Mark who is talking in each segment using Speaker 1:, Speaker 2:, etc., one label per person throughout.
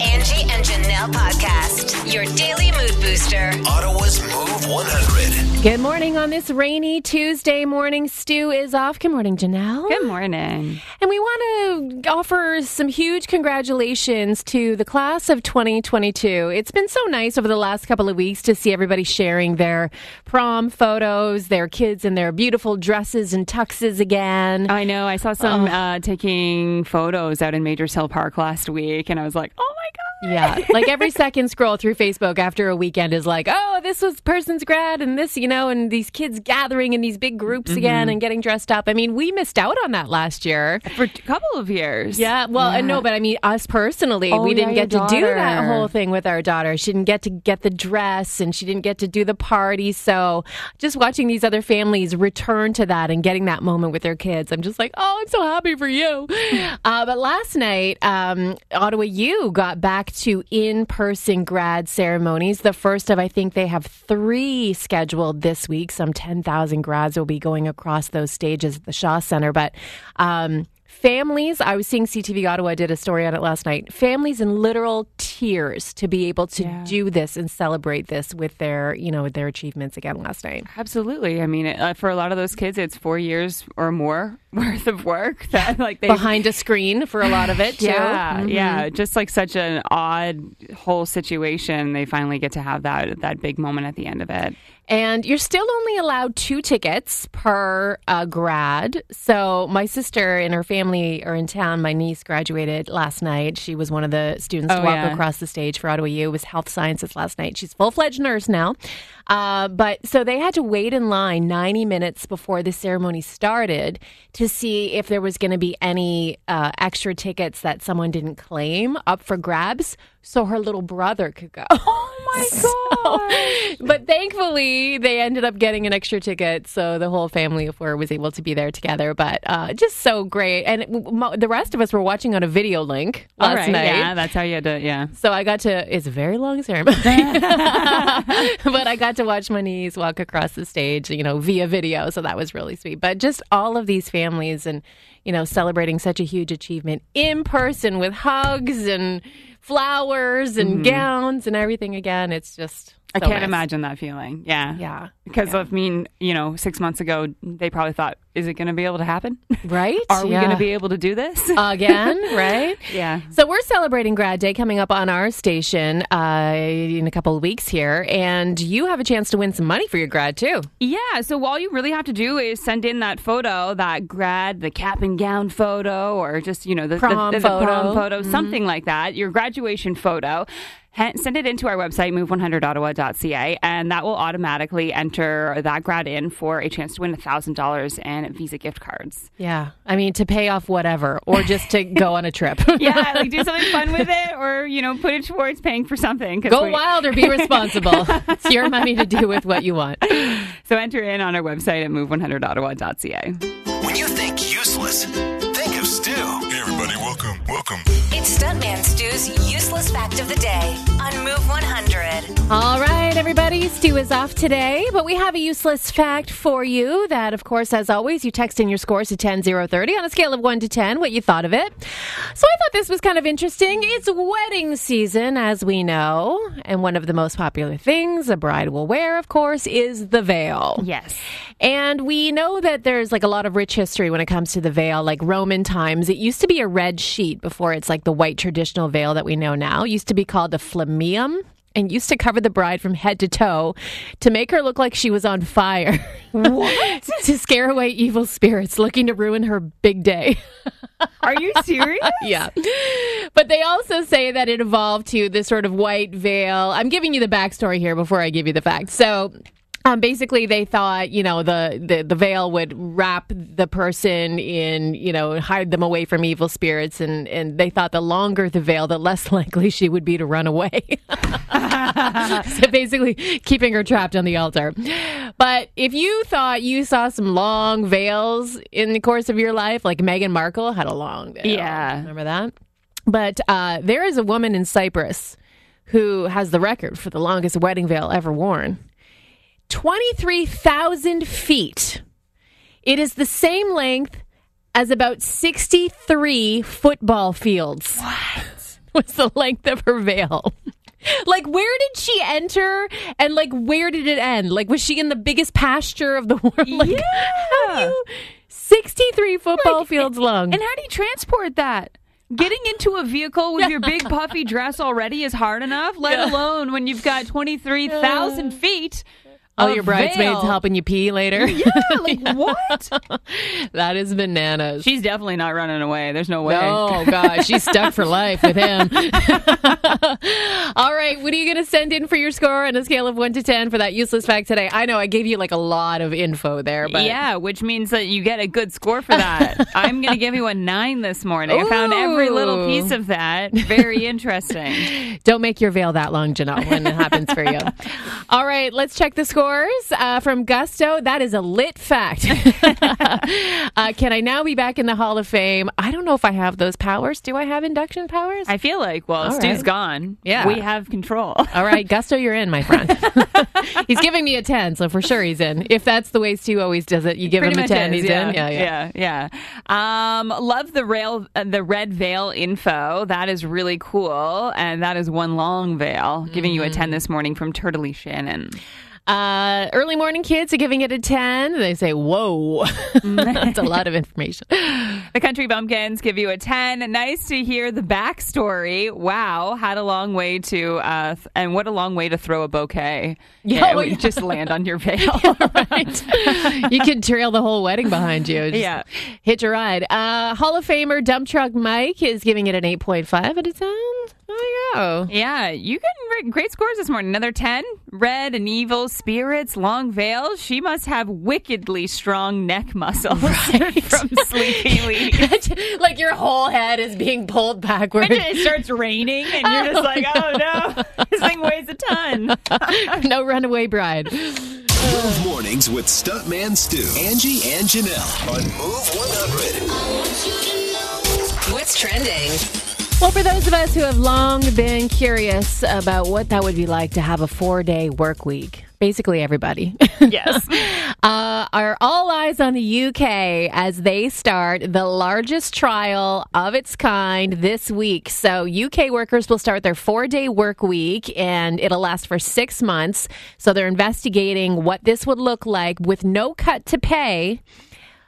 Speaker 1: Angie and Janelle podcast, your daily mood booster.
Speaker 2: Ottawa's 100.
Speaker 3: Good morning on this rainy Tuesday morning. Stu is off. Good morning, Janelle.
Speaker 4: Good morning.
Speaker 3: And we want to offer some huge congratulations to the class of 2022. It's been so nice over the last couple of weeks to see everybody sharing their prom photos, their kids in their beautiful dresses and tuxes again.
Speaker 4: I know. I saw some uh, taking photos out in Majors Hill Park last week, and I was like, oh my God.
Speaker 3: Yeah, like every second scroll through Facebook after a weekend is like, oh, this was person's grad and this, you know, and these kids gathering in these big groups
Speaker 4: Mm-hmm.
Speaker 3: again and getting dressed up. I mean, we missed out on that last year.
Speaker 4: For a couple of years.
Speaker 3: Yeah, well,
Speaker 4: Yeah.
Speaker 3: no, but I mean, us personally,
Speaker 4: Oh,
Speaker 3: we didn't
Speaker 4: yeah,
Speaker 3: get to
Speaker 4: your
Speaker 3: do that whole thing with our daughter. She didn't get to get the dress and she didn't get to do the party. So just watching these other families return to that and getting that moment with their kids, I'm just like, oh, I'm so happy for you. Uh, but last night, um, Ottawa U got back to in person grad ceremonies. The first of, I think they have three scheduled this week. Some 10,000 grads will be going across those stages at the Shaw Center. But, um, Families, I was seeing CTV Ottawa did a story on it last night. Families in literal tears to be able to
Speaker 4: Yeah.
Speaker 3: do this and celebrate this with their, you know, with their achievements again last night.
Speaker 4: Absolutely. I mean, uh, for a lot of those kids, it's four years or more worth of work that, like, they
Speaker 3: Behind a screen for a lot of it too.
Speaker 4: Yeah,
Speaker 3: Mhm.
Speaker 4: yeah. Just like such an odd whole situation, they finally get to have that that big moment at the end of it.
Speaker 3: And you're still only allowed two tickets per uh, grad. So my sister and her family are in town. My niece graduated last night. She was one of the students to
Speaker 4: Oh,
Speaker 3: walk
Speaker 4: yeah.
Speaker 3: across the stage for Ottawa U. It was health sciences last night. She's full fledged nurse now. Uh, but so they had to wait in line 90 minutes before the ceremony started to see if there was going to be any uh, extra tickets that someone didn't claim up for grabs so her little brother could go. Oh my god! but thankfully, they ended up getting an extra ticket, so the whole family of four was able to be there together. But uh, just so great, and it- the rest of us were watching on a video link last
Speaker 4: All right,
Speaker 3: night.
Speaker 4: yeah, that's how you had to. Yeah,
Speaker 3: So I got to. It's a very long ceremony, but I got to watch my niece walk across the stage, you know, via video. So that was really sweet. But just all of these families and you know celebrating such a huge achievement in person with hugs and flowers and mm-hmm. gowns and everything again. It's just
Speaker 4: I can't imagine that feeling. Yeah,
Speaker 3: Yeah,
Speaker 4: Because I mean, you know, six months ago, they probably thought, "Is it going to be able to happen?
Speaker 3: right?
Speaker 4: Are we
Speaker 3: Yeah.
Speaker 4: going to be able to do this?"
Speaker 3: again? Right?
Speaker 4: yeah.
Speaker 3: So we're celebrating Grad Day coming up on our station uh, in a couple of weeks here, and you have a chance to win some money for your grad too.
Speaker 4: Yeah, so all you really have to do is send in that photo, that grad, the cap and gown photo, or just, you know, the,
Speaker 3: Prom
Speaker 4: the, the,
Speaker 3: photo.
Speaker 4: prom photo, something like that, your graduation photo. Ha- Send it into our website, move100ottawa.ca, and that will automatically enter that grad in for a chance to win $1,000 and Visa gift cards.
Speaker 3: Yeah, I mean to pay off whatever, or just to go on a trip.
Speaker 4: Yeah, like do something fun with it, or, you know, put it towards paying for something. 'cause
Speaker 3: Go
Speaker 4: we-
Speaker 3: wild or be responsible. it's your money to do with what you want.
Speaker 4: So enter in on our website at move100ottawa.ca.
Speaker 2: When you think useless, think of Stu. Hey, everybody, welcome, welcome.
Speaker 1: It's Stuntman Stu's useless fact of the day on Move 100.
Speaker 3: All right, everybody. Stu is off today, but we have a useless fact for you that, of course, as always, you text in your scores to 10030 on a scale of 1 to 10, what you thought of it. So I thought this was kind of interesting. It's wedding season, as we know, and one of the most popular things a bride will wear, of course, is the veil.
Speaker 4: Yes.
Speaker 3: And we know that there's like a lot of rich history when it comes to the veil, like Roman times. It used to be a red sheet before it's like the white traditional veil that we know now. It used to be called a flammeum and used to cover the bride from head to toe to make her look like she was on fire. What? to scare away evil spirits looking to ruin her big day.
Speaker 4: Are you serious?
Speaker 3: yeah. But they also say that it evolved to this sort of white veil. I'm giving you the backstory here before I give you the facts. So. Um, basically, they thought, you know, the, the, the veil would wrap the person in, you know, hide them away from evil spirits. And, and they thought the longer the veil, the less likely she would be to run away. so basically, keeping her trapped on the altar. But if you thought you saw some long veils in the course of your life, like Meghan Markle had a long veil.
Speaker 4: Yeah.
Speaker 3: Remember that? But uh, there is a woman in Cyprus who has the record for the longest wedding veil ever worn 23,000 feet. It is the same length as about 63 football fields. What? was the length of her veil. Like, where did she enter and like, where did it end? Like, was she in the biggest pasture of the world? Like, how do
Speaker 4: Yeah.
Speaker 3: you, 63 football
Speaker 4: Like,
Speaker 3: fields long.
Speaker 4: And how do you transport that? Getting into a vehicle with your big puffy dress already is hard enough, let alone when you've got 23,000 uh. feet.
Speaker 3: All your bridesmaids
Speaker 4: veil.
Speaker 3: helping you pee later.
Speaker 4: Yeah, like what?
Speaker 3: that is bananas.
Speaker 4: She's definitely not running away. There's no way.
Speaker 3: Oh god, she's stuck for life with him. All right, what are you going to send in for your score on a scale of one to ten for that useless fact today? I know I gave you like a lot of info there, but
Speaker 4: Yeah, which means that you get a good score for that. I'm going to give you a nine this morning. I found every little piece of that very interesting.
Speaker 3: don't make your veil that long, Janelle, when it happens for you. All right, let's check the scores uh, from Gusto. That is a lit fact. uh, can I now be back in the Hall of Fame? I don't know if I have those powers. Do I have induction powers?
Speaker 4: I feel like, well,
Speaker 3: All
Speaker 4: Stu's
Speaker 3: right.
Speaker 4: gone.
Speaker 3: Yeah.
Speaker 4: We have control.
Speaker 3: All right, Gusto, you're in, my friend. he's giving me a 10, so for sure he's in. If that's the way Stu always does it, you give
Speaker 4: Pretty
Speaker 3: him a 10,
Speaker 4: is,
Speaker 3: he's
Speaker 4: yeah,
Speaker 3: in. Yeah, yeah.
Speaker 4: yeah, yeah. Um, love the rail, uh, the red veil info. That is really cool, and that is one long veil. Giving you a
Speaker 3: Mm-hmm.
Speaker 4: ten this morning from Turtley Shannon.
Speaker 3: Uh, early morning kids are giving it a 10. They say, whoa. that's a lot of information.
Speaker 4: The Country Bumpkins give you a 10. Nice to hear the backstory. Wow, had a long way to, uh, th- and what a long way to throw a bouquet.
Speaker 3: Yeah, oh, yeah.
Speaker 4: just land on your veil.
Speaker 3: right? you could trail the whole wedding behind you. Just
Speaker 4: Yeah.
Speaker 3: Hitch a ride. Uh, Hall of Famer Dump Truck Mike is giving it an 8.5 out of 10. There go.
Speaker 4: Yeah, you getting great scores this morning. Another 10. Red and evil spirits, long veil. She must have wickedly strong neck muscles from Sleepy Lee.
Speaker 3: like your whole head is being pulled backwards.
Speaker 4: it starts raining, and you're just like, oh no, this thing weighs a ton.
Speaker 3: no runaway bride.
Speaker 2: Move mornings with Stuntman Stu, Angie, and Janelle on Move 100.
Speaker 1: What's trending?
Speaker 3: Well, for those of us who have long been curious about what that would be like to have a four day work week, basically everybody.
Speaker 4: Yes.
Speaker 3: uh, are all eyes on the UK as they start the largest trial of its kind this week. So, UK workers will start their four day work week and it'll last for six months. So, they're investigating what this would look like with no cut to pay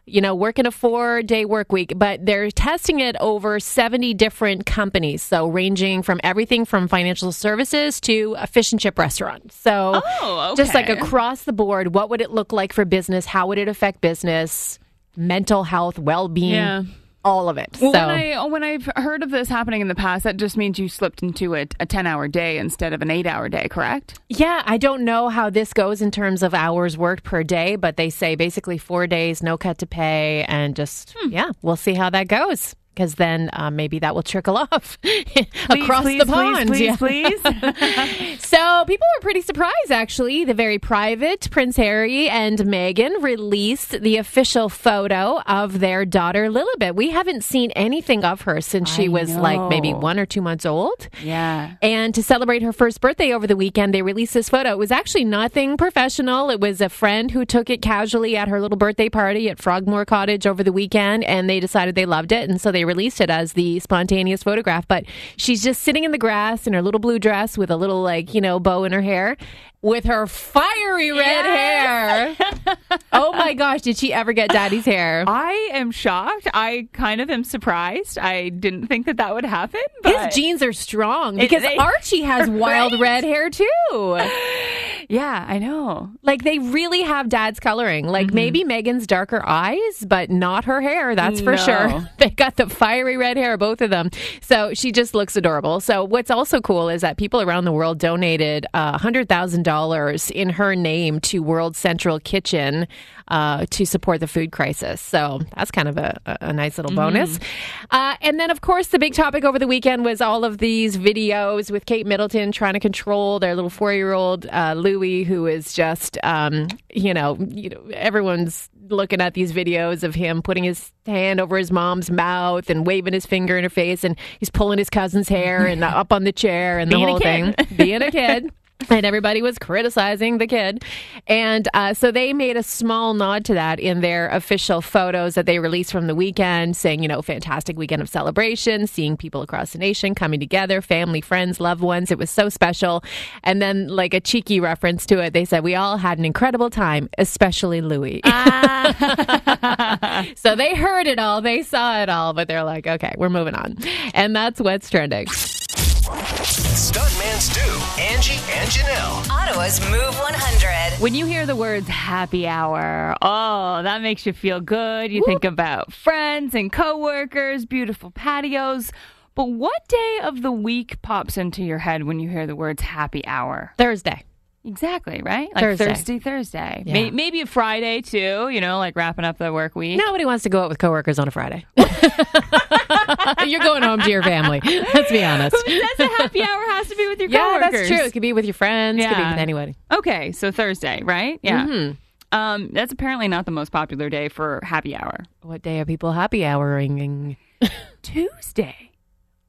Speaker 3: you know, working a four day work week, but they're testing it over 70 different companies. So, ranging from everything from financial services to a fish and chip restaurant. So,
Speaker 4: Oh,
Speaker 3: just like across the board, what would it look like for business? How would it affect business, mental health, well being,
Speaker 4: Yeah.
Speaker 3: All of it?
Speaker 4: Well,
Speaker 3: so,
Speaker 4: when I when I've heard of this happening in the past, that just means you slipped into a, a ten hour day instead of an eight hour day, correct?
Speaker 3: yeah, I don't know how this goes in terms of hours worked per day, but they say basically four days, no cut to pay, and just,
Speaker 4: Hmm.
Speaker 3: yeah, we'll see how that goes. Because then uh, maybe that will trickle off across
Speaker 4: please,
Speaker 3: the pond.
Speaker 4: please,
Speaker 3: yeah.
Speaker 4: please, please.
Speaker 3: So people were pretty surprised, actually. The very private Prince Harry and Meghan released the official photo of their daughter Lilibet. We haven't seen anything of her since she
Speaker 4: I
Speaker 3: was like maybe one or two months old.
Speaker 4: yeah.
Speaker 3: And to celebrate her first birthday over the weekend, they released this photo. It was actually nothing professional. It was a friend who took it casually at her little birthday party at Frogmore Cottage over the weekend, and they decided they loved it. And so they released it as the spontaneous photograph. But she's just sitting in the grass in her little blue dress with a little, like, you know, bow in her hair with her fiery red hair. oh my gosh, did she ever get daddy's hair?
Speaker 4: I am shocked. I kind of am surprised. I didn't think that that would happen. But
Speaker 3: His genes are strong
Speaker 4: It-
Speaker 3: because
Speaker 4: they-
Speaker 3: Archie has wild
Speaker 4: Right?
Speaker 3: red hair too.
Speaker 4: yeah, I know.
Speaker 3: Like they really have dad's coloring.
Speaker 4: Mm-hmm.
Speaker 3: Like maybe Meghan's darker eyes, but not her hair. That's for
Speaker 4: No.
Speaker 3: sure. They got the fiery red hair, both of them. So she just looks adorable. So what's also cool is that people around the world donated uh, hundred thousand dollars in her name to World Central Kitchen uh, to support the food crisis. So that's kind of a, a nice little bonus. Uh, and then, of course, the big topic over the weekend was all of these videos with Kate Middleton trying to control their little four-year-old uh, Louis, who is just, um, you know, you know, everyone's looking at these videos of him putting his hand over his mom's mouth and waving his finger in her face, and he's pulling his cousin's hair and up on the chair and the
Speaker 4: Being
Speaker 3: whole thing, being a kid. and everybody was criticizing the kid. And uh, so they made a small nod to that in their official photos that they released from the weekend, saying, you know, fantastic weekend of celebration, seeing people across the nation coming together, family, friends, loved ones. It was so special. And then, like a cheeky reference to it, they said, we all had an incredible time, especially Louis. so they heard it all, they saw it all, but they're like, okay, we're moving on. And that's what's trending.
Speaker 2: Stuntman Stu, Angie, and Janelle.
Speaker 1: Ottawa's Move 100.
Speaker 4: When you hear the words happy hour, oh, that makes you feel good. You think about friends and coworkers, beautiful patios. But what day of the week pops into your head when you hear the words happy hour?
Speaker 3: Thursday.
Speaker 4: Exactly, right? Like
Speaker 3: Thursday.
Speaker 4: Thursday, Thursday.
Speaker 3: Yeah.
Speaker 4: May- maybe a Friday too, you know, like wrapping up the work week.
Speaker 3: Nobody wants to go out with coworkers on a Friday. You're going home to your family. Let's be honest.
Speaker 4: Who says a happy hour has to be with your
Speaker 3: Yeah,
Speaker 4: coworkers?
Speaker 3: that's true. It could be with your friends. It could be with anybody.
Speaker 4: Okay, so Thursday, right? Yeah.
Speaker 3: Mm-hmm.
Speaker 4: Um, that's apparently not the most popular day for happy hour.
Speaker 3: What day are people happy houring?
Speaker 4: Tuesday.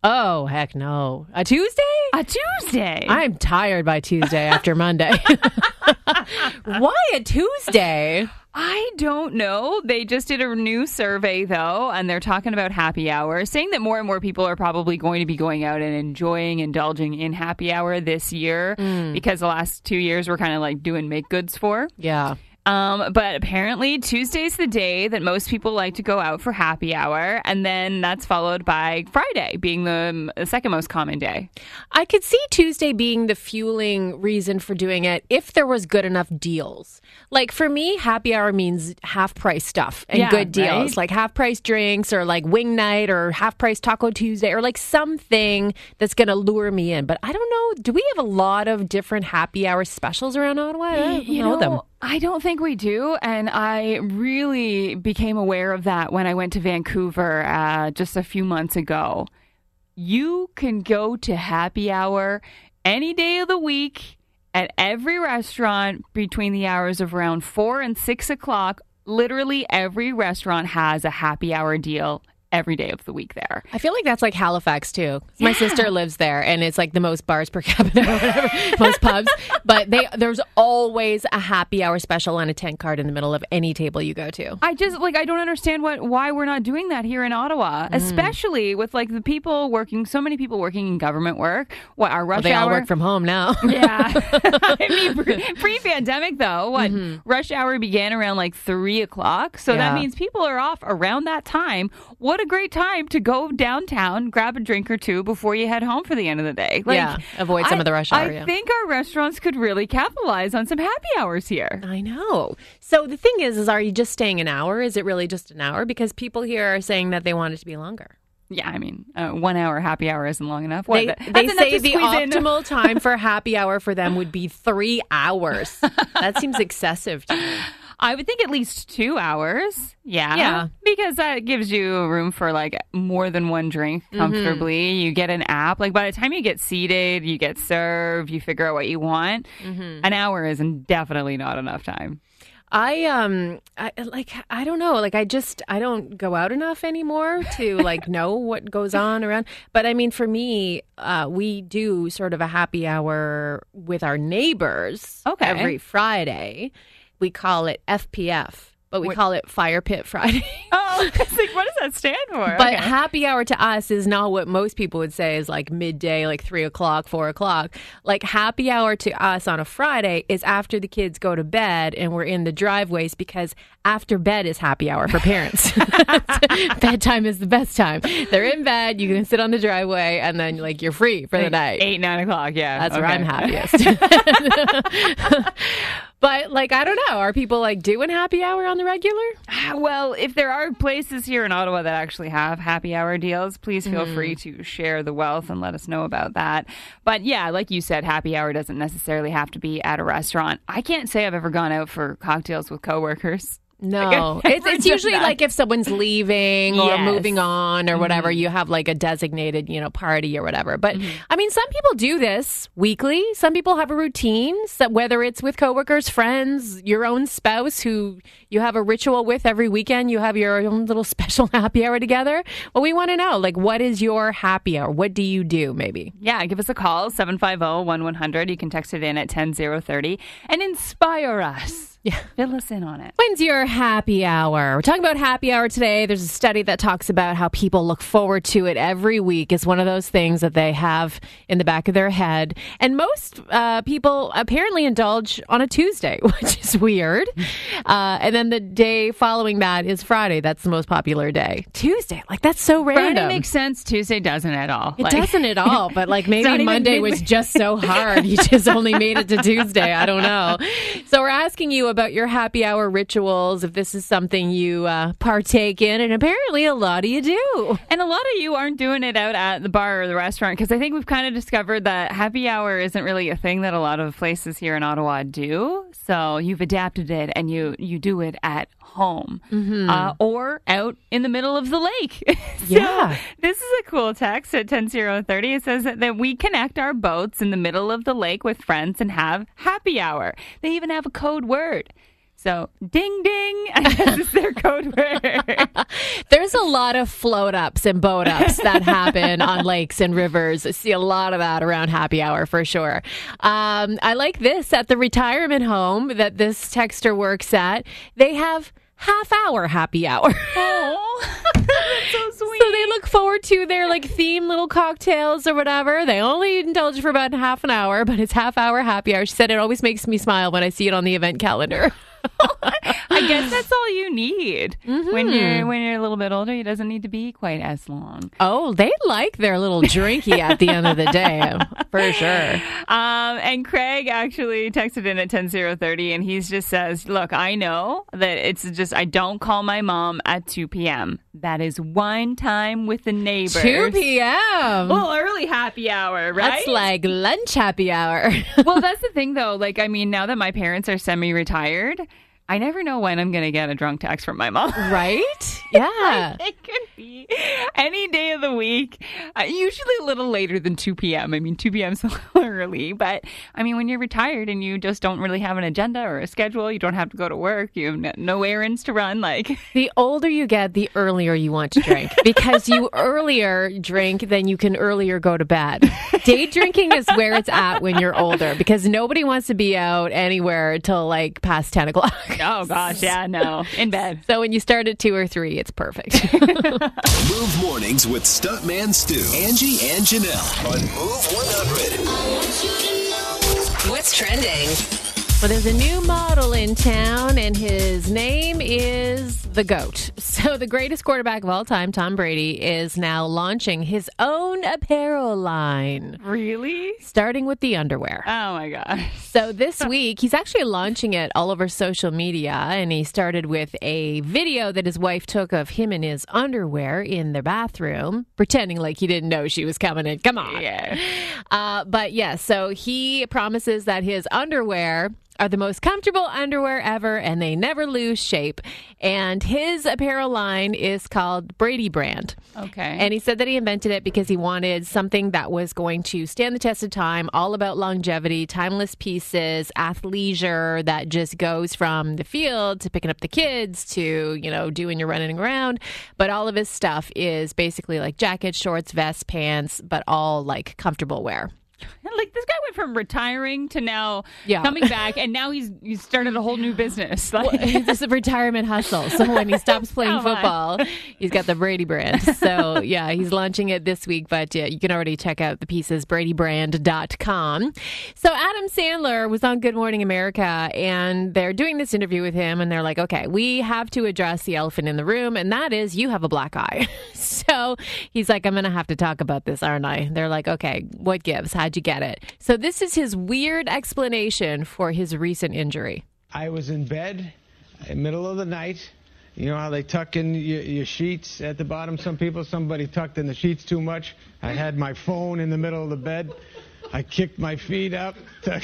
Speaker 3: Oh, heck no. A Tuesday?
Speaker 4: A Tuesday.
Speaker 3: I'm tired by Tuesday after Monday. Why a Tuesday?
Speaker 4: I don't know. They just did a new survey though, and they're talking about happy hour, saying that more and more people are probably going to be going out and enjoying, indulging in happy hour this year mm. because the last two years we're kind of like doing make goods for.
Speaker 3: Yeah.
Speaker 4: Um, but apparently Tuesday's the day that most people like to go out for happy hour, and then that's followed by Friday being the um, second most common day.
Speaker 3: I could see Tuesday being the fueling reason for doing it if there was good enough deals. Like for me, happy hour means half price stuff and
Speaker 4: Yeah,
Speaker 3: good deals,
Speaker 4: right?
Speaker 3: like half price drinks or like wing night or half price taco Tuesday or like something that's going to lure me in. But I don't know. Do we have a lot of different happy hour specials around Ottawa?
Speaker 4: You
Speaker 3: know, them.
Speaker 4: I don't think we do. And I really became aware of that when I went to Vancouver uh, just a few months ago. You can go to happy hour any day of the week at every restaurant between the hours of around four and six o'clock. Literally, every restaurant has a happy hour deal every day of the week there.
Speaker 3: I feel like that's like Halifax too. My sister lives there, and it's like the most bars per capita, or whatever, most pubs. But they there's always a happy hour special and a tent card in the middle of any table you go to.
Speaker 4: I just like I don't understand what why we're not doing that here in Ottawa,
Speaker 3: Mm.
Speaker 4: especially with like the people working, so many people working in government work. What our rush
Speaker 3: Well, they all work from home now.
Speaker 4: yeah, I mean pre- pre-pandemic though, what
Speaker 3: Mm-hmm.
Speaker 4: rush hour began around like three o'clock, so that means people are off around that time. What a great time to go downtown, grab a drink or two before you head home for the end of the day. Like,
Speaker 3: Yeah, avoid some
Speaker 4: I-
Speaker 3: of the rush
Speaker 4: I
Speaker 3: hour, yeah.
Speaker 4: think our restaurants could really capitalize on some happy hours here.
Speaker 3: I know. So the thing is, is are you just staying an hour? Is it really just an hour? Because people here are saying that they want it to be longer.
Speaker 4: Yeah, I mean, uh, one hour happy hour isn't long enough. What,
Speaker 3: They, they say the optimal time for happy hour for them would be three hours. That seems excessive to me.
Speaker 4: I would think at least two hours. Yeah.
Speaker 3: Yeah.
Speaker 4: Because that gives you room for like more than one drink
Speaker 3: Mm-hmm.
Speaker 4: comfortably. You get an app. Like by the time you get seated, you get served, you figure out what you want.
Speaker 3: Mm-hmm.
Speaker 4: An hour is definitely not enough time.
Speaker 3: I um I like I don't know like I just I don't go out enough anymore to like know what goes on around but I mean for me uh we do sort of a happy hour with our neighbors
Speaker 4: Okay.
Speaker 3: every Friday we call it FPF but we
Speaker 4: What-
Speaker 3: call it Fire Pit Friday
Speaker 4: Oh, it's like, what does that stand for?
Speaker 3: But
Speaker 4: Okay.
Speaker 3: happy hour to us is not what most people would say is like midday, like three o'clock, four o'clock. Like happy hour to us on a Friday is after the kids go to bed and we're in the driveways because after bed is happy hour for parents. Bedtime is the best time. They're in bed, you can sit on the driveway, and then like you're free for the night.
Speaker 4: Eight, nine o'clock. Yeah.
Speaker 3: That's where. I'm happiest. But like I don't know, are people like doing happy hour on the regular?
Speaker 4: Well, if there are places here in Ottawa that actually have happy hour deals, please feel
Speaker 3: Mm-hmm.
Speaker 4: free to share the wealth and let us know about that. But yeah, like you said, happy hour doesn't necessarily have to be at a restaurant. I can't say I've ever gone out for cocktails with coworkers.
Speaker 3: No, it's, it's usually
Speaker 4: that.
Speaker 3: like if someone's leaving or
Speaker 4: Yes. Mm-hmm.
Speaker 3: moving on or whatever, you have like a designated, you know, party or whatever. But
Speaker 4: Mm-hmm.
Speaker 3: I mean, some people do this weekly. Some people have a routine, so whether it's with coworkers, friends, your own spouse who you have a ritual with every weekend. You have your own little special happy hour together. Well, we want to know, like, what is your happy hour? What do you do? Maybe.
Speaker 4: Yeah, give us a call, 750-1100. You can text it in at 10030 and inspire us.
Speaker 3: Yeah.
Speaker 4: Fill us in on it.
Speaker 3: When's your happy hour? We're talking about happy hour today. There's a study that talks about how people look forward to it every week. It's one of those things that they have in the back of their head. And most uh, people apparently indulge on a Tuesday, which is weird. Uh, and then the day following that is Friday. That's the most popular day. Tuesday. Like, that's so random.
Speaker 4: Friday makes sense. Tuesday doesn't at all.
Speaker 3: It
Speaker 4: Like-
Speaker 3: doesn't at all, but like maybe Monday was just so hard. You just only made it to Tuesday. I don't know. So we're asking you about your happy hour rituals, if this is something you uh, partake in, and apparently a lot of you do.
Speaker 4: And a lot of you aren't doing it out at the bar or the restaurant because I think we've kind of discovered that happy hour isn't really a thing that a lot of places here in Ottawa do. So you've adapted it and you you do it at home uh, or out in the middle of the lake. so
Speaker 3: Yeah.
Speaker 4: this is a cool text at 10030. It says that, that we connect our boats in the middle of the lake with friends and have happy hour. They even have a code word. So ding ding, I guess is their code word.
Speaker 3: There's a lot of float ups and boat ups that happen on lakes and rivers. I see a lot of that around happy hour for sure. Um, I like this at the retirement home that this texter works at. They have half hour happy hour.
Speaker 4: Oh, that's so sweet.
Speaker 3: So they look forward to their like theme little cocktails or whatever. They only indulge for about half an hour, but it's half hour happy hour. She said it always makes me smile when I see it on the event calendar.
Speaker 4: I guess that's all you need
Speaker 3: Mm-hmm.
Speaker 4: when you're when you're a little bit older. It doesn't need to be quite as long.
Speaker 3: Oh, they like their little drinky at the end of the day, for sure.
Speaker 4: Um, and Craig actually texted in at ten zero thirty, and he just says, "Look, I know that it's just I don't call my mom at two p.m. That is wine time with the neighbors.
Speaker 3: 2 p.m.
Speaker 4: Well, early happy hour, right?
Speaker 3: That's like lunch happy hour.
Speaker 4: well, that's the thing, though. Like, I mean, now that my parents are semi-retired, I never know when I'm going to get a drunk text from my mom.
Speaker 3: right? Yeah.
Speaker 4: It could be any day of the week. Uh, usually a little later than 2 p.m. I mean, 2 p.m. is a little early, but I mean, when you're retired and you just don't really have an agenda or a schedule, you don't have to go to work, you have no, no errands to run. Like,
Speaker 3: The older you get, the earlier you want to drink because you earlier drink, then you can earlier go to bed. Day drinking is where it's at when you're older because nobody wants to be out anywhere till like past 10 o'clock.
Speaker 4: oh gosh, yeah, no, in bed.
Speaker 3: So when you start at two or three, it's perfect.
Speaker 5: Move mornings with Stuntman Stu, Angie, and Janelle on Move 100.
Speaker 1: What's trending?
Speaker 3: Well, there's a new model in town, and his name is the GOAT. So the greatest quarterback of all time, Tom Brady, is now launching his own apparel line,
Speaker 4: Really?
Speaker 3: starting with the underwear.
Speaker 4: Oh my gosh.
Speaker 3: So this week, he's actually launching it all over social media, and he started with a video that his wife took of him in his underwear in the bathroom, pretending like he didn't know she was coming in. Come on.
Speaker 4: Yeah.
Speaker 3: Uh, but yes, yeah, so he promises that his underwear are the most comfortable underwear ever and they never lose shape. And his apparel line is called Brady Brand.
Speaker 4: Okay.
Speaker 3: And he said that he invented it because he wanted something that was going to stand the test of time, all about longevity, timeless pieces, athleisure that just goes from the field to picking up the kids to, you know, doing your running around. But all of his stuff is basically like jackets, shorts, vests, pants, but all like comfortable wear.
Speaker 4: like this guy went from retiring to now
Speaker 3: Yeah.
Speaker 4: coming back, and now he's he's started a whole new business. Like,
Speaker 3: It's just a retirement hustle. So when he stops playing
Speaker 4: on.
Speaker 3: football, he's got the Brady brand. So yeah, he's launching it this week, but yeah, you can already check out the pieces, bradybrand.com. So Adam Sandler was on Good Morning America and they're doing this interview with him and they're like, okay, we have to address the elephant in the room and that is you have a black eye. so he's like, I'm going to have to talk about this, aren't I? They're like, okay, what gives? How'd you get it? So this is his weird explanation for his recent injury.
Speaker 6: I was in bed, in middle of the night. You know how they tuck in your, your sheets at the bottom? Some people, somebody tucked in the sheets too much. I had my phone in the middle of the bed. I kicked my feet up to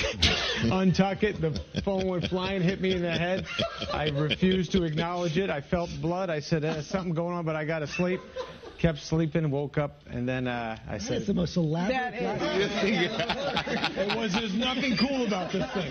Speaker 6: untuck it. The phone went flying, hit me in the head. I refused to acknowledge it. I felt blood. I said, "There's something going on, but I got to sleep." Kept sleeping, woke up, and then uh, I said,
Speaker 7: It's the most elaborate.
Speaker 6: it was there's nothing cool about this thing.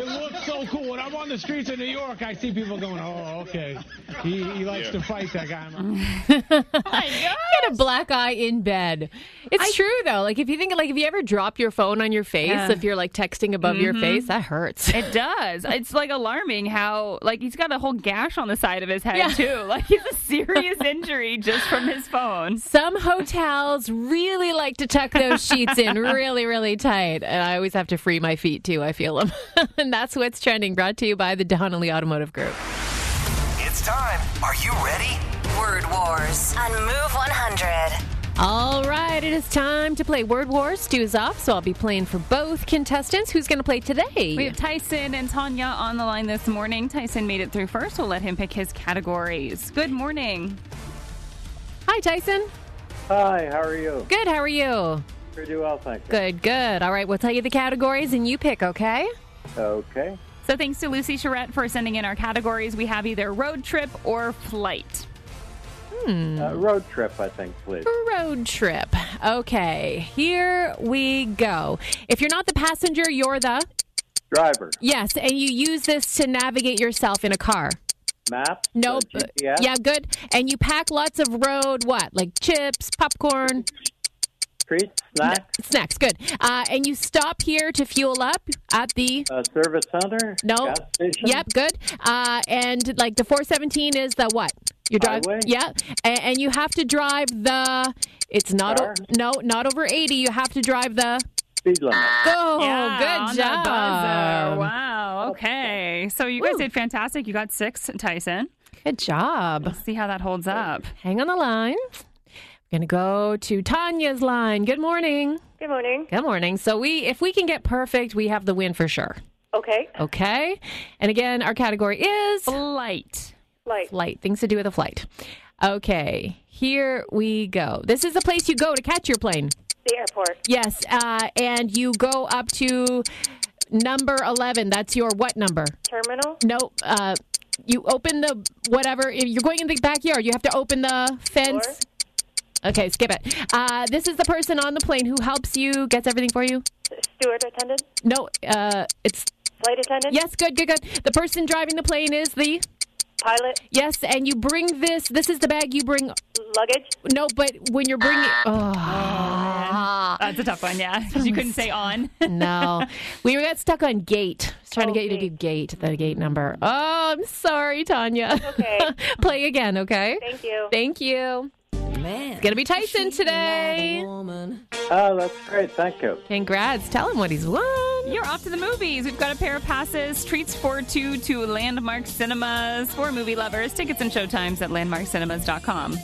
Speaker 6: It looks so cool. When I'm on the streets of New York, I see people going, "Oh, okay." He, he likes to fight that guy. I'm like,
Speaker 3: Get a black eye in bed. It's true though. Like if you think like if you ever drop your phone on your face,
Speaker 4: Yeah.
Speaker 3: if you're like texting above your mm-hmm. face, that hurts.
Speaker 4: It does. It's like alarming how like he's got a whole gash on the side of his head
Speaker 3: Yeah.
Speaker 4: too. Like he's a serious injury just from his phone.
Speaker 3: Some hotels really like to tuck those sheets in really, really tight. And I always have to free my feet too. I feel them. and that's what's trending, brought to you by the Donnelly Automotive Group.
Speaker 5: It's time. Are you ready?
Speaker 1: Word Wars on Move 100.
Speaker 3: All right, it is time to play Word Wars. Stu is off, so I'll be playing for both contestants. Who's going to play today?
Speaker 4: We have Tyson and Tanya on the line this morning. Tyson made it through first. We'll let him pick his categories. Good morning.
Speaker 3: Hi, Tyson.
Speaker 8: Hi, how are you?
Speaker 3: Good. How are you?
Speaker 8: Pretty well, thank you.
Speaker 3: Good, good. All right, we'll tell you the categories and you pick, okay?
Speaker 8: Okay.
Speaker 4: So thanks to Lucy Charette for sending in our categories. We have either road trip or flight.
Speaker 8: Uh, road trip, I think, please.
Speaker 3: Road trip. Okay, here we go. If you're not the passenger, you're the.
Speaker 8: Driver,
Speaker 3: Yes, and you use this to navigate yourself in a car.
Speaker 8: map.
Speaker 3: Nope.
Speaker 8: uh,
Speaker 3: Yeah, good. And you pack lots of road what? Like chips, popcorn,
Speaker 8: treats, snacks,
Speaker 3: snacks. Good. Uh, and you stop here to fuel up at the.
Speaker 8: uh, service center,
Speaker 3: No. Yep, good. Uh, and like the 417 is the what? You drive.
Speaker 8: Highway?
Speaker 3: Yeah, and, and you have to drive the. It's not. O- no, not over 80. You have to drive the.
Speaker 8: Speed limit.
Speaker 3: Oh,
Speaker 4: Yeah,
Speaker 3: good job.
Speaker 4: buzzer. Wow. Okay. So you guys
Speaker 3: Woo.
Speaker 4: did fantastic. You got six, Tyson.
Speaker 3: Good job.
Speaker 4: See how that holds up.
Speaker 3: Hang on the line. We're gonna go to Tanya's line. Good morning.
Speaker 9: Good morning.
Speaker 3: Good morning. So we, if we can get perfect, we have the win for sure.
Speaker 9: Okay.
Speaker 3: Okay. And again, our category is
Speaker 4: Flight.
Speaker 9: Light.
Speaker 3: Flight. Things to do with a flight. Okay. Here we go. This is the place you go to catch your plane.
Speaker 9: The airport.
Speaker 3: Yes. Uh, and you go up to number eleven. That's your what number?
Speaker 9: Terminal.
Speaker 3: No. Uh, you open the whatever. If you're going in the backyard, you have to open the fence.
Speaker 9: Door.
Speaker 3: Okay, skip it. Uh, this is the person on the plane who helps you, gets everything for you.
Speaker 9: Steward attendant.
Speaker 3: No, uh, it's
Speaker 9: Flight attendant.
Speaker 3: yes, good, good, good. The person driving the plane is the
Speaker 9: Pilot.
Speaker 3: yes, and you bring this. This is the bag you bring.
Speaker 9: Luggage.
Speaker 3: No, but when you're bringing, ah. oh,
Speaker 4: That's a tough one, yeah. 'Cause you couldn't say on.
Speaker 3: no, we got stuck on gate. I was trying to get you to do gate, the gate number. Oh, I'm sorry, Tanya.
Speaker 9: Okay.
Speaker 3: Play again, okay?
Speaker 9: Thank you.
Speaker 3: Thank you. Man. It's gonna be Tyson today.
Speaker 8: Oh, that's great. Thank you.
Speaker 3: Congrats. Tell him what he's won.
Speaker 4: You're off to the movies. We've got a pair of passes, treats for two to Landmark Cinemas for movie lovers. Tickets and showtimes at landmarkcinemas.com.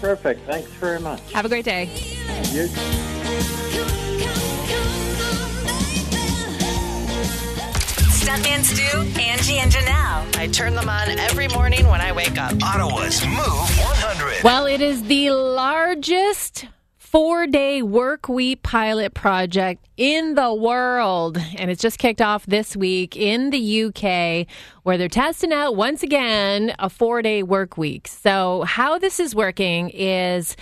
Speaker 8: Perfect. Thanks very much.
Speaker 3: Have a great day.
Speaker 8: You
Speaker 1: Stuntman Stu, Angie, and Janelle.
Speaker 10: I turn them on every morning when I wake up.
Speaker 5: Ottawa's Move 100.
Speaker 3: Well, it is the largest four day work week pilot project in the world. And it's just kicked off this week in the UK, where they're testing out once again a four day work week. So, how this is working is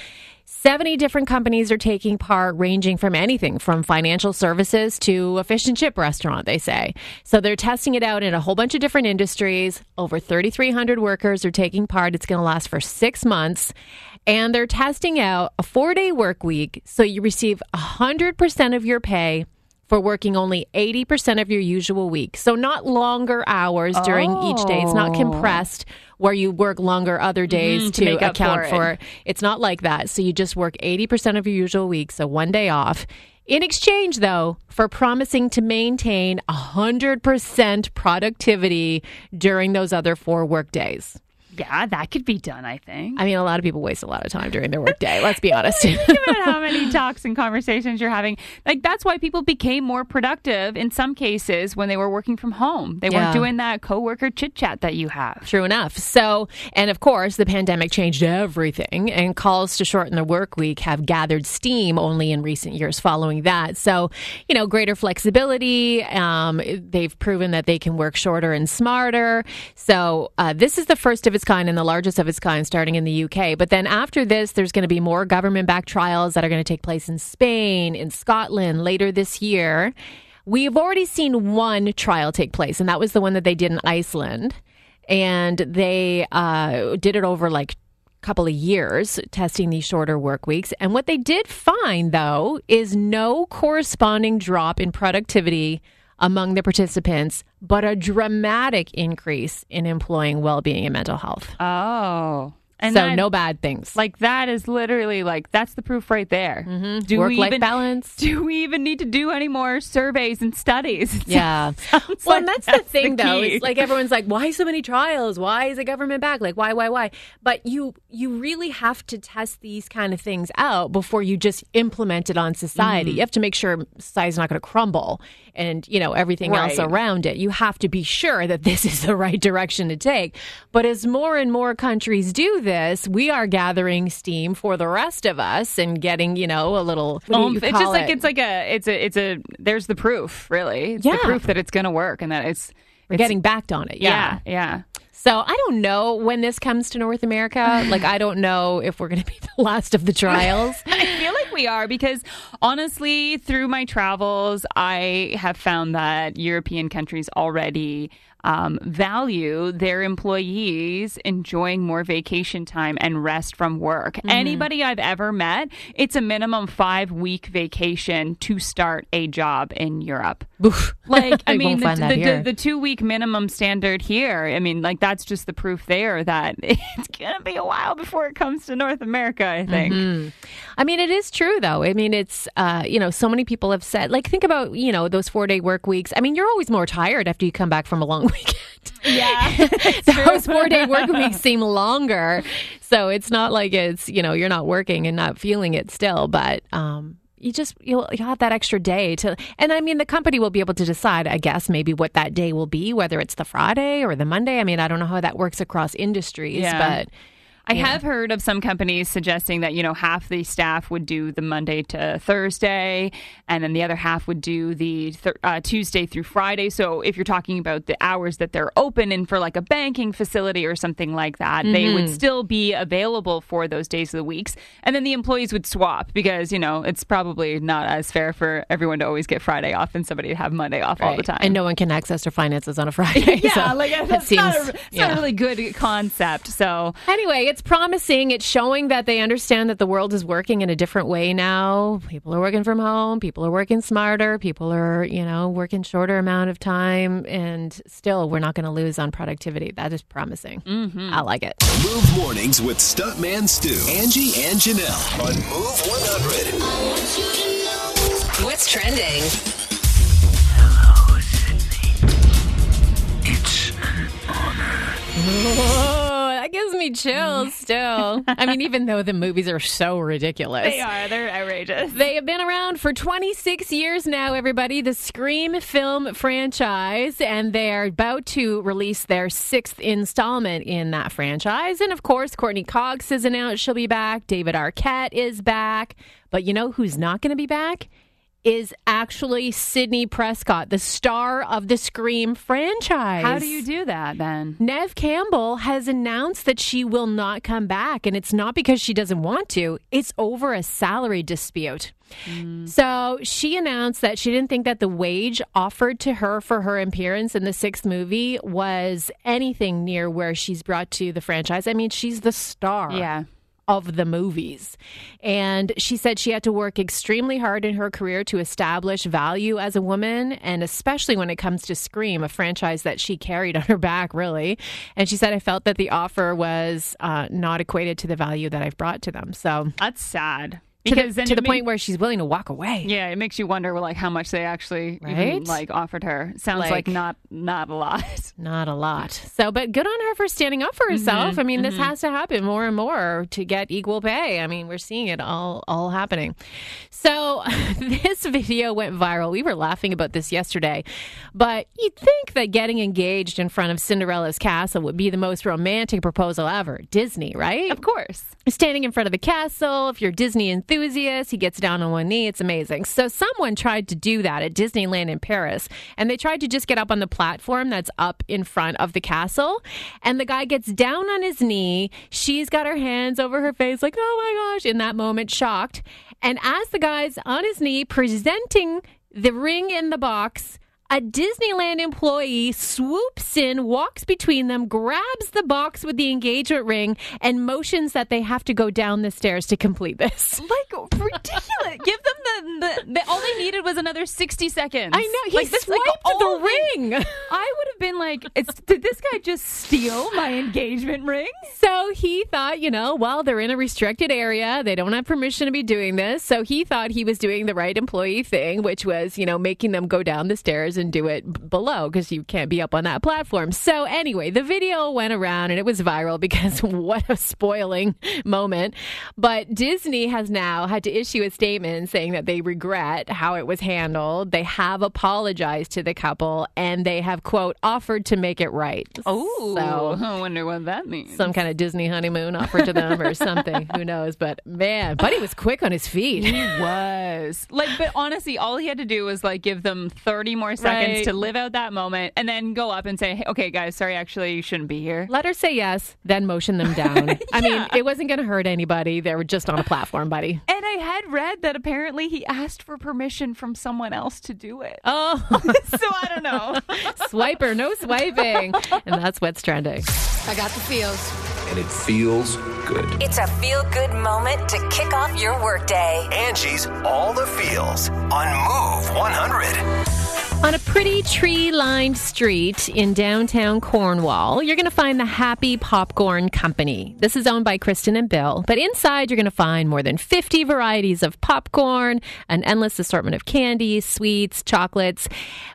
Speaker 3: 70 different companies are taking part, ranging from anything from financial services to a fish and chip restaurant, they say. So they're testing it out in a whole bunch of different industries. Over 3,300 workers are taking part. It's going to last for six months. And they're testing out a four day work week. So you receive 100% of your pay for working only 80% of your usual week. So not longer hours during each day. It's not compressed where you work longer other days
Speaker 4: Mhm, to
Speaker 3: to, account
Speaker 4: for it.
Speaker 3: for it. It's not like that. So you just work 80% of your usual week, so one day off. In exchange, though, for promising to maintain 100% productivity during those other four work days.
Speaker 4: Yeah, that could be done, I think.
Speaker 3: I mean, a lot of people waste a lot of time during their workday. let's be honest.
Speaker 4: Think about how many talks and conversations you're having. Like that's why people became more productive in some cases when they were working from home. They
Speaker 3: Yeah.
Speaker 4: weren't doing that coworker chit chat that you have.
Speaker 3: True enough. So, and of course, the pandemic changed everything, and calls to shorten the work week have gathered steam only in recent years following that. So, you know, greater flexibility. Um, they've proven that they can work shorter and smarter. So, uh, this is the first of its kind and the largest of its kind starting in the UK. But then after this, there's going to be more government backed trials that are going to take place in Spain, in Scotland later this year. We've already seen one trial take place, and that was the one that they did in Iceland. And they uh, did it over like a couple of years, testing these shorter work weeks. And what they did find, though, is no corresponding drop in productivity among the participants, but a dramatic increase in employing well being and mental health.
Speaker 4: Oh. And
Speaker 3: so,
Speaker 4: that-
Speaker 3: no bad things.
Speaker 4: Like that is literally like that's the proof right there. Mm-hmm. Do
Speaker 3: Work
Speaker 4: we
Speaker 3: life
Speaker 4: even
Speaker 3: balance.
Speaker 4: do we even need to do any more surveys and studies?
Speaker 3: Yeah. Well,
Speaker 4: like
Speaker 3: and that's, the thing, though. It's like everyone's like, "Why so many trials? Why is the government back? Like, why, why, why?" But you, you really have to test these kind of things out before you just implement it on society.
Speaker 4: Mm-hmm.
Speaker 3: You have to make sure society's not going to crumble, and you know everything else around it. You have to be sure that this is the right direction to take. But as more and more countries do this, we are gathering steam for the rest of us and getting, you know, a little.
Speaker 4: Um, it's just like it's like a it's a it's a there's the proof really. It's
Speaker 3: Yeah.
Speaker 4: the proof that it's going to work and that it's
Speaker 3: We're
Speaker 4: it's-
Speaker 3: getting backed on it.
Speaker 4: yeah yeah.
Speaker 3: So I don't know when this comes to North America. Like I don't know if we're going to be the last of the trials.
Speaker 4: We are because honestly, through my travels, I have found that European countries already um, value their employees enjoying more vacation time and rest from work.
Speaker 3: Mm-hmm.
Speaker 4: Anybody I've ever met, it's a minimum five week vacation to start a job in Europe. Like, I mean, the, the, the, the two week minimum standard here, I mean, like, that's just the proof there that it's going to be a while before it comes to North America, I think.
Speaker 3: Mm-hmm. I mean, it is true though. I mean, it's uh, you know, so many people have said like think about you know those four day work weeks. I mean, you're always more tired after you come back from a long weekend.
Speaker 4: Yeah.
Speaker 3: those four day work weeks seem longer, so it's not like it's you know you're not working and not feeling it still, but. um you just you'll, you'll have that extra day to and i mean the company will be able to decide i guess maybe what that day will be whether it's the friday or the monday i mean i don't know how that works across industries
Speaker 4: Yeah.
Speaker 3: but
Speaker 4: I have heard of some companies suggesting that, you know, half the staff would do the Monday to Thursday, and then the other half would do the th- uh, Tuesday through Friday. So if you're talking about the hours that they're open in for like a banking facility or something like that, they would still be available for those days of the weeks. And then the employees would swap because, you know, it's probably not as fair for everyone to always get Friday off and somebody to have Monday off all the time.
Speaker 3: And no one can access their finances on a Friday.
Speaker 4: yeah,
Speaker 3: so
Speaker 4: like
Speaker 3: it
Speaker 4: that's
Speaker 3: seems,
Speaker 4: not, a, it's
Speaker 3: yeah.
Speaker 4: not a really good concept. So
Speaker 3: Anyway, it's promising. It's showing that they understand that the world is working in a different way now. People are working from home. People are working smarter. People are, you know, working shorter amount of time. And still, we're not going to lose on productivity. That is promising. Mm-hmm. I like it.
Speaker 7: Move mornings with Stuntman Stu, Angie, and Janelle on Move 100.
Speaker 1: What's trending?
Speaker 3: Oh, that gives me chills mm. still. I mean, even though the movies are so ridiculous.
Speaker 4: they are, they're outrageous.
Speaker 3: They have been around for 26 years now, everybody. The Scream film franchise, and they are about to release their sixth installment in that franchise. And of course, Courteney Cox has announced she'll be back. David Arquette is back. But you know who's not going to be back? Is actually Sidney Prescott, the star of the Scream franchise.
Speaker 4: How do you do that then?
Speaker 3: Neve Campbell has announced that she will not come back, and it's not because she doesn't want to, it's over a salary dispute. Mm. So she announced that she didn't think that the wage offered to her for her appearance in the sixth movie was anything near where she's brought to the franchise. I mean, she's the star
Speaker 4: Yeah.
Speaker 3: Of the movies. And she said she had to work extremely hard in her career to establish value as a woman, and especially when it comes to Scream, a franchise that she carried on her back, really. And she said, I felt that the offer was uh, not equated to the value that I've brought to them. So,
Speaker 4: That's sad.
Speaker 3: To
Speaker 4: Because
Speaker 3: the,
Speaker 4: then
Speaker 3: to the point where she's willing to walk away.
Speaker 4: Yeah, it makes you wonder like how much they actually even, like offered her. Sounds like,
Speaker 3: Like-
Speaker 4: not not a lot.
Speaker 3: Not a lot. So, but good on her for standing up for herself. Mm-hmm, I mean, this mm-hmm. has to happen more and more to get equal pay. I mean, we're seeing it all all happening. So, this video went viral. We were laughing about this yesterday, but you'd think that getting engaged in front of Cinderella's castle would be the most romantic proposal ever. Disney, right?
Speaker 4: Of course.
Speaker 3: standing in front of the castle. If you're Disney enthusiast, he gets down on one knee. It's amazing. So someone tried to do that at Disneyland in Paris, and they tried to just get up on the platform that's up in front of the castle. And the guy gets down on his knee. She's got her hands over her face, like, oh my gosh, in that moment, shocked. And as the guy's on his knee presenting the ring in the box, a Disneyland employee swoops in, walks between them, grabs the box with the engagement ring, and motions that they have to go down the stairs to complete this.
Speaker 4: Like ridiculous. Give them the, the, the all they needed was another sixty seconds.
Speaker 3: I know he
Speaker 4: like, this,
Speaker 3: swiped
Speaker 4: like,
Speaker 3: the ring.
Speaker 4: I would have been like, it's, did this guy just steal my engagement ring?
Speaker 3: So he thought, you know, well, they're in a restricted area. They don't have permission to be doing this. So he thought he was doing the right employee thing, which was, you know, making them go down the stairs and do it below because you can't be up on that platform. So anyway, the video went around and it was viral because what a spoiling moment. But Disney has now had to issue a statement saying that they regret how it was handled. They have apologized to the couple and they have, quote, offered to make it right.
Speaker 4: Oh,
Speaker 3: So
Speaker 4: I wonder what that means.
Speaker 3: some kind of Disney honeymoon offered to them or something. Who knows? But man, Buddy was quick on his feet.
Speaker 4: He was like, but honestly, all he had to do was like give them 30 more seconds
Speaker 3: Right.
Speaker 4: to live out that moment and then go up and say, hey, okay, guys, sorry, actually, you shouldn't be here.
Speaker 3: Let her say yes, then motion them down. I mean, it wasn't going to hurt anybody. They were just on a platform, buddy.
Speaker 4: And I had read that apparently he asked for permission from someone else to do it.
Speaker 3: Oh,
Speaker 4: so I don't know.
Speaker 3: swiper, no swiping. And that's what's trending.
Speaker 11: I got the feels.
Speaker 5: And it feels good.
Speaker 1: It's a feel good moment to kick off your workday.
Speaker 5: Angie's All the Feels on Move 100.
Speaker 3: On a pretty tree lined street in downtown Cornwall, you're going to find the Happy Popcorn Company. This is owned by Kristen and Bill, but inside you're going to find more than 50 varieties of popcorn, an endless assortment of candies, sweets, chocolates,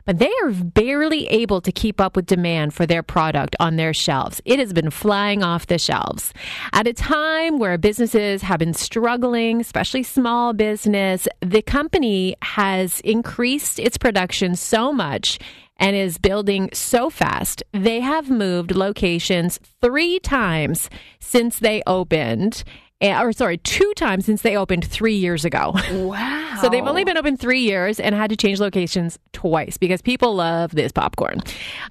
Speaker 3: but they are barely able to keep up with demand for their product on their shelves. It has been flying off the shelves. At a time where businesses have been struggling, especially small business, the company has increased its production so much and is building so fast. They have moved locations three times since they opened. eh, Or sorry, two times since they opened three years ago.
Speaker 4: Wow.
Speaker 3: So they've only been open three years and had to change locations twice because people love this popcorn.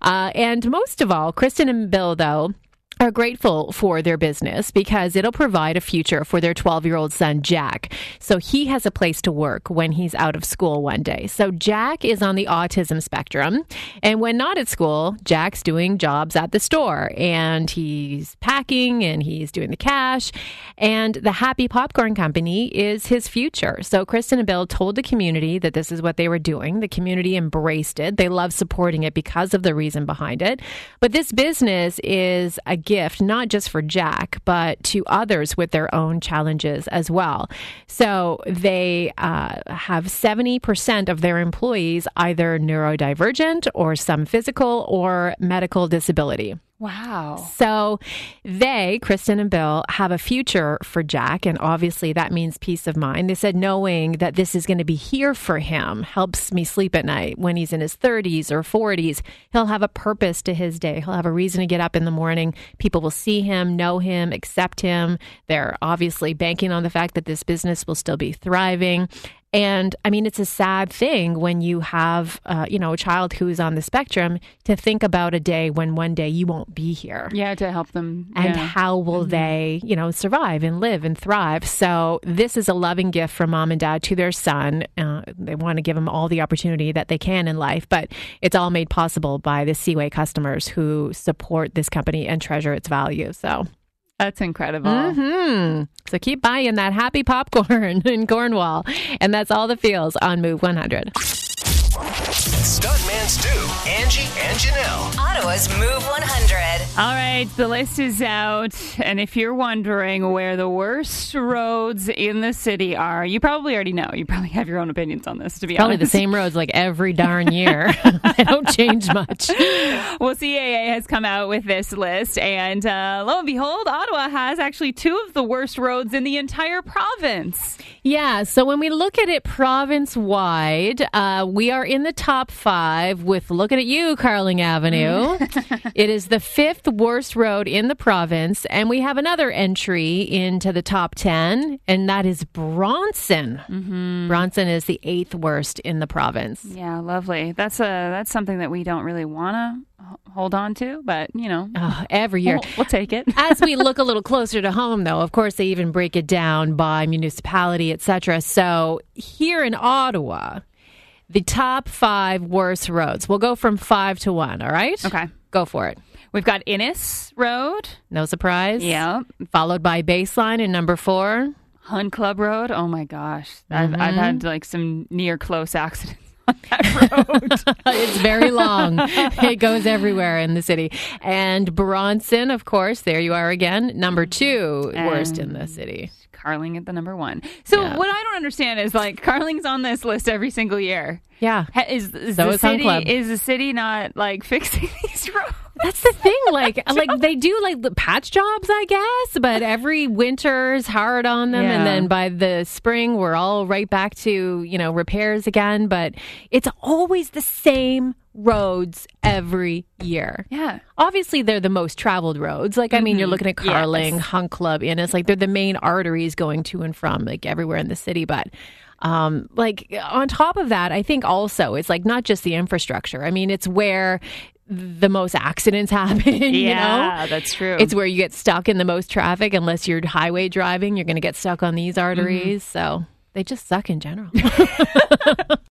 Speaker 3: Uh, and most of all, Kristen and Bill, though, are grateful for their business because it'll provide a future for their 12 year old son, Jack. So he has a place to work when he's out of school one day. So Jack is on the autism spectrum. And when not at school, Jack's doing jobs at the store and he's packing and he's doing the cash. And the Happy Popcorn Company is his future. So Kristen and Bill told the community that this is what they were doing. The community embraced it. They love supporting it because of the reason behind it. But this business is a gift, not just for Jack, but to others with their own challenges as well. So they uh, have 70% of their employees either neurodivergent or some physical or medical disability.
Speaker 4: Wow.
Speaker 3: So they, Kristen and Bill, have a future for Jack. And obviously that means peace of mind. They said knowing that this is going to be here for him helps me sleep at night. When he's in his 30s or 40s, he'll have a purpose to his day. He'll have a reason to get up in the morning. People will see him, know him, accept him. They're obviously banking on the fact that this business will still be thriving. And I mean, it's a sad thing when you have, uh, you know, a child who is on the spectrum to think about a day when one day you won't be here.
Speaker 4: Yeah, to help them.
Speaker 3: And
Speaker 4: yeah. Mm-hmm.
Speaker 3: how will they, you know, survive and live and thrive? So this is a loving gift from mom and dad to their son. Uh, they want to give him all the opportunity that they can in life, but it's all made possible by the Seaway customers who support this company and treasure its value. So.
Speaker 4: That's incredible.
Speaker 3: hmm So keep buying that happy popcorn in Cornwall. And that's all the feels on Move 100.
Speaker 5: Stuntman and Stu, Angie and Janelle.
Speaker 1: Ottawa's Move 100.
Speaker 4: All right, the list is out. And if you're wondering where the worst roads in the city are, you probably already know. You probably have your own opinions on this, to be
Speaker 3: Probably
Speaker 4: honest.
Speaker 3: the same roads like every darn year. they don't change much.
Speaker 4: Well, CAA has come out with this list, and uh, lo and behold, Ottawa has actually two of the worst roads in the entire province.
Speaker 3: Yeah, so when we look at it province wide, uh, we are in the top five with looking at you, Carling Avenue. it is the fifth worst road in the province, and we have another entry into the top 10, and that is Bronson. Mm-hmm. Bronson is the eighth worst in the province.
Speaker 4: Yeah, lovely. That's a that's something that we don't really want to hold on to, but you know,
Speaker 3: Oh, every year.
Speaker 4: we'll, we'll take it.
Speaker 3: As we look a little closer to home, though, of course, they even break it down by municipality, etc. So here in Ottawa, the top five worst roads. We'll go from five to one. All right.
Speaker 4: Okay.
Speaker 3: Go for it.
Speaker 4: We've got Innis Road,
Speaker 3: No surprise.
Speaker 4: Yeah.
Speaker 3: Followed by Baseline in number four.
Speaker 4: Hunt Club Road. Oh my gosh, I've, I've
Speaker 3: Mm-hmm.
Speaker 4: had like some near close accidents on that road.
Speaker 3: it's very long. it goes everywhere in the city. And Bronson, of course, there you are again. Number two worst in the city.
Speaker 4: Carling at the number one. So
Speaker 3: Yeah.
Speaker 4: what I don't understand is like Carling's on this list every single year.
Speaker 3: Yeah.
Speaker 4: Is, is
Speaker 3: So
Speaker 4: the city is the city not like fixing these roads?
Speaker 3: That's the thing. Like, like they do like patch jobs, I guess. But every winter is hard on them,
Speaker 4: Yeah.
Speaker 3: and then by the spring, we're all right back to you know repairs again. But it's always the same roads every year.
Speaker 4: Yeah.
Speaker 3: Obviously, they're the most traveled roads. Like, I mean, you're looking at
Speaker 4: Yes.
Speaker 3: Carling, Hunt Club, Innis. Like, they're the main arteries going to and from like everywhere in the city. But um, like on top of that, I think also it's like not just the infrastructure. I mean, it's where the most accidents happen. you
Speaker 4: Yeah,
Speaker 3: know?
Speaker 4: that's true.
Speaker 3: It's where you get stuck in the most traffic. Unless you're highway driving, you're going to get stuck on these arteries. So they just suck in general.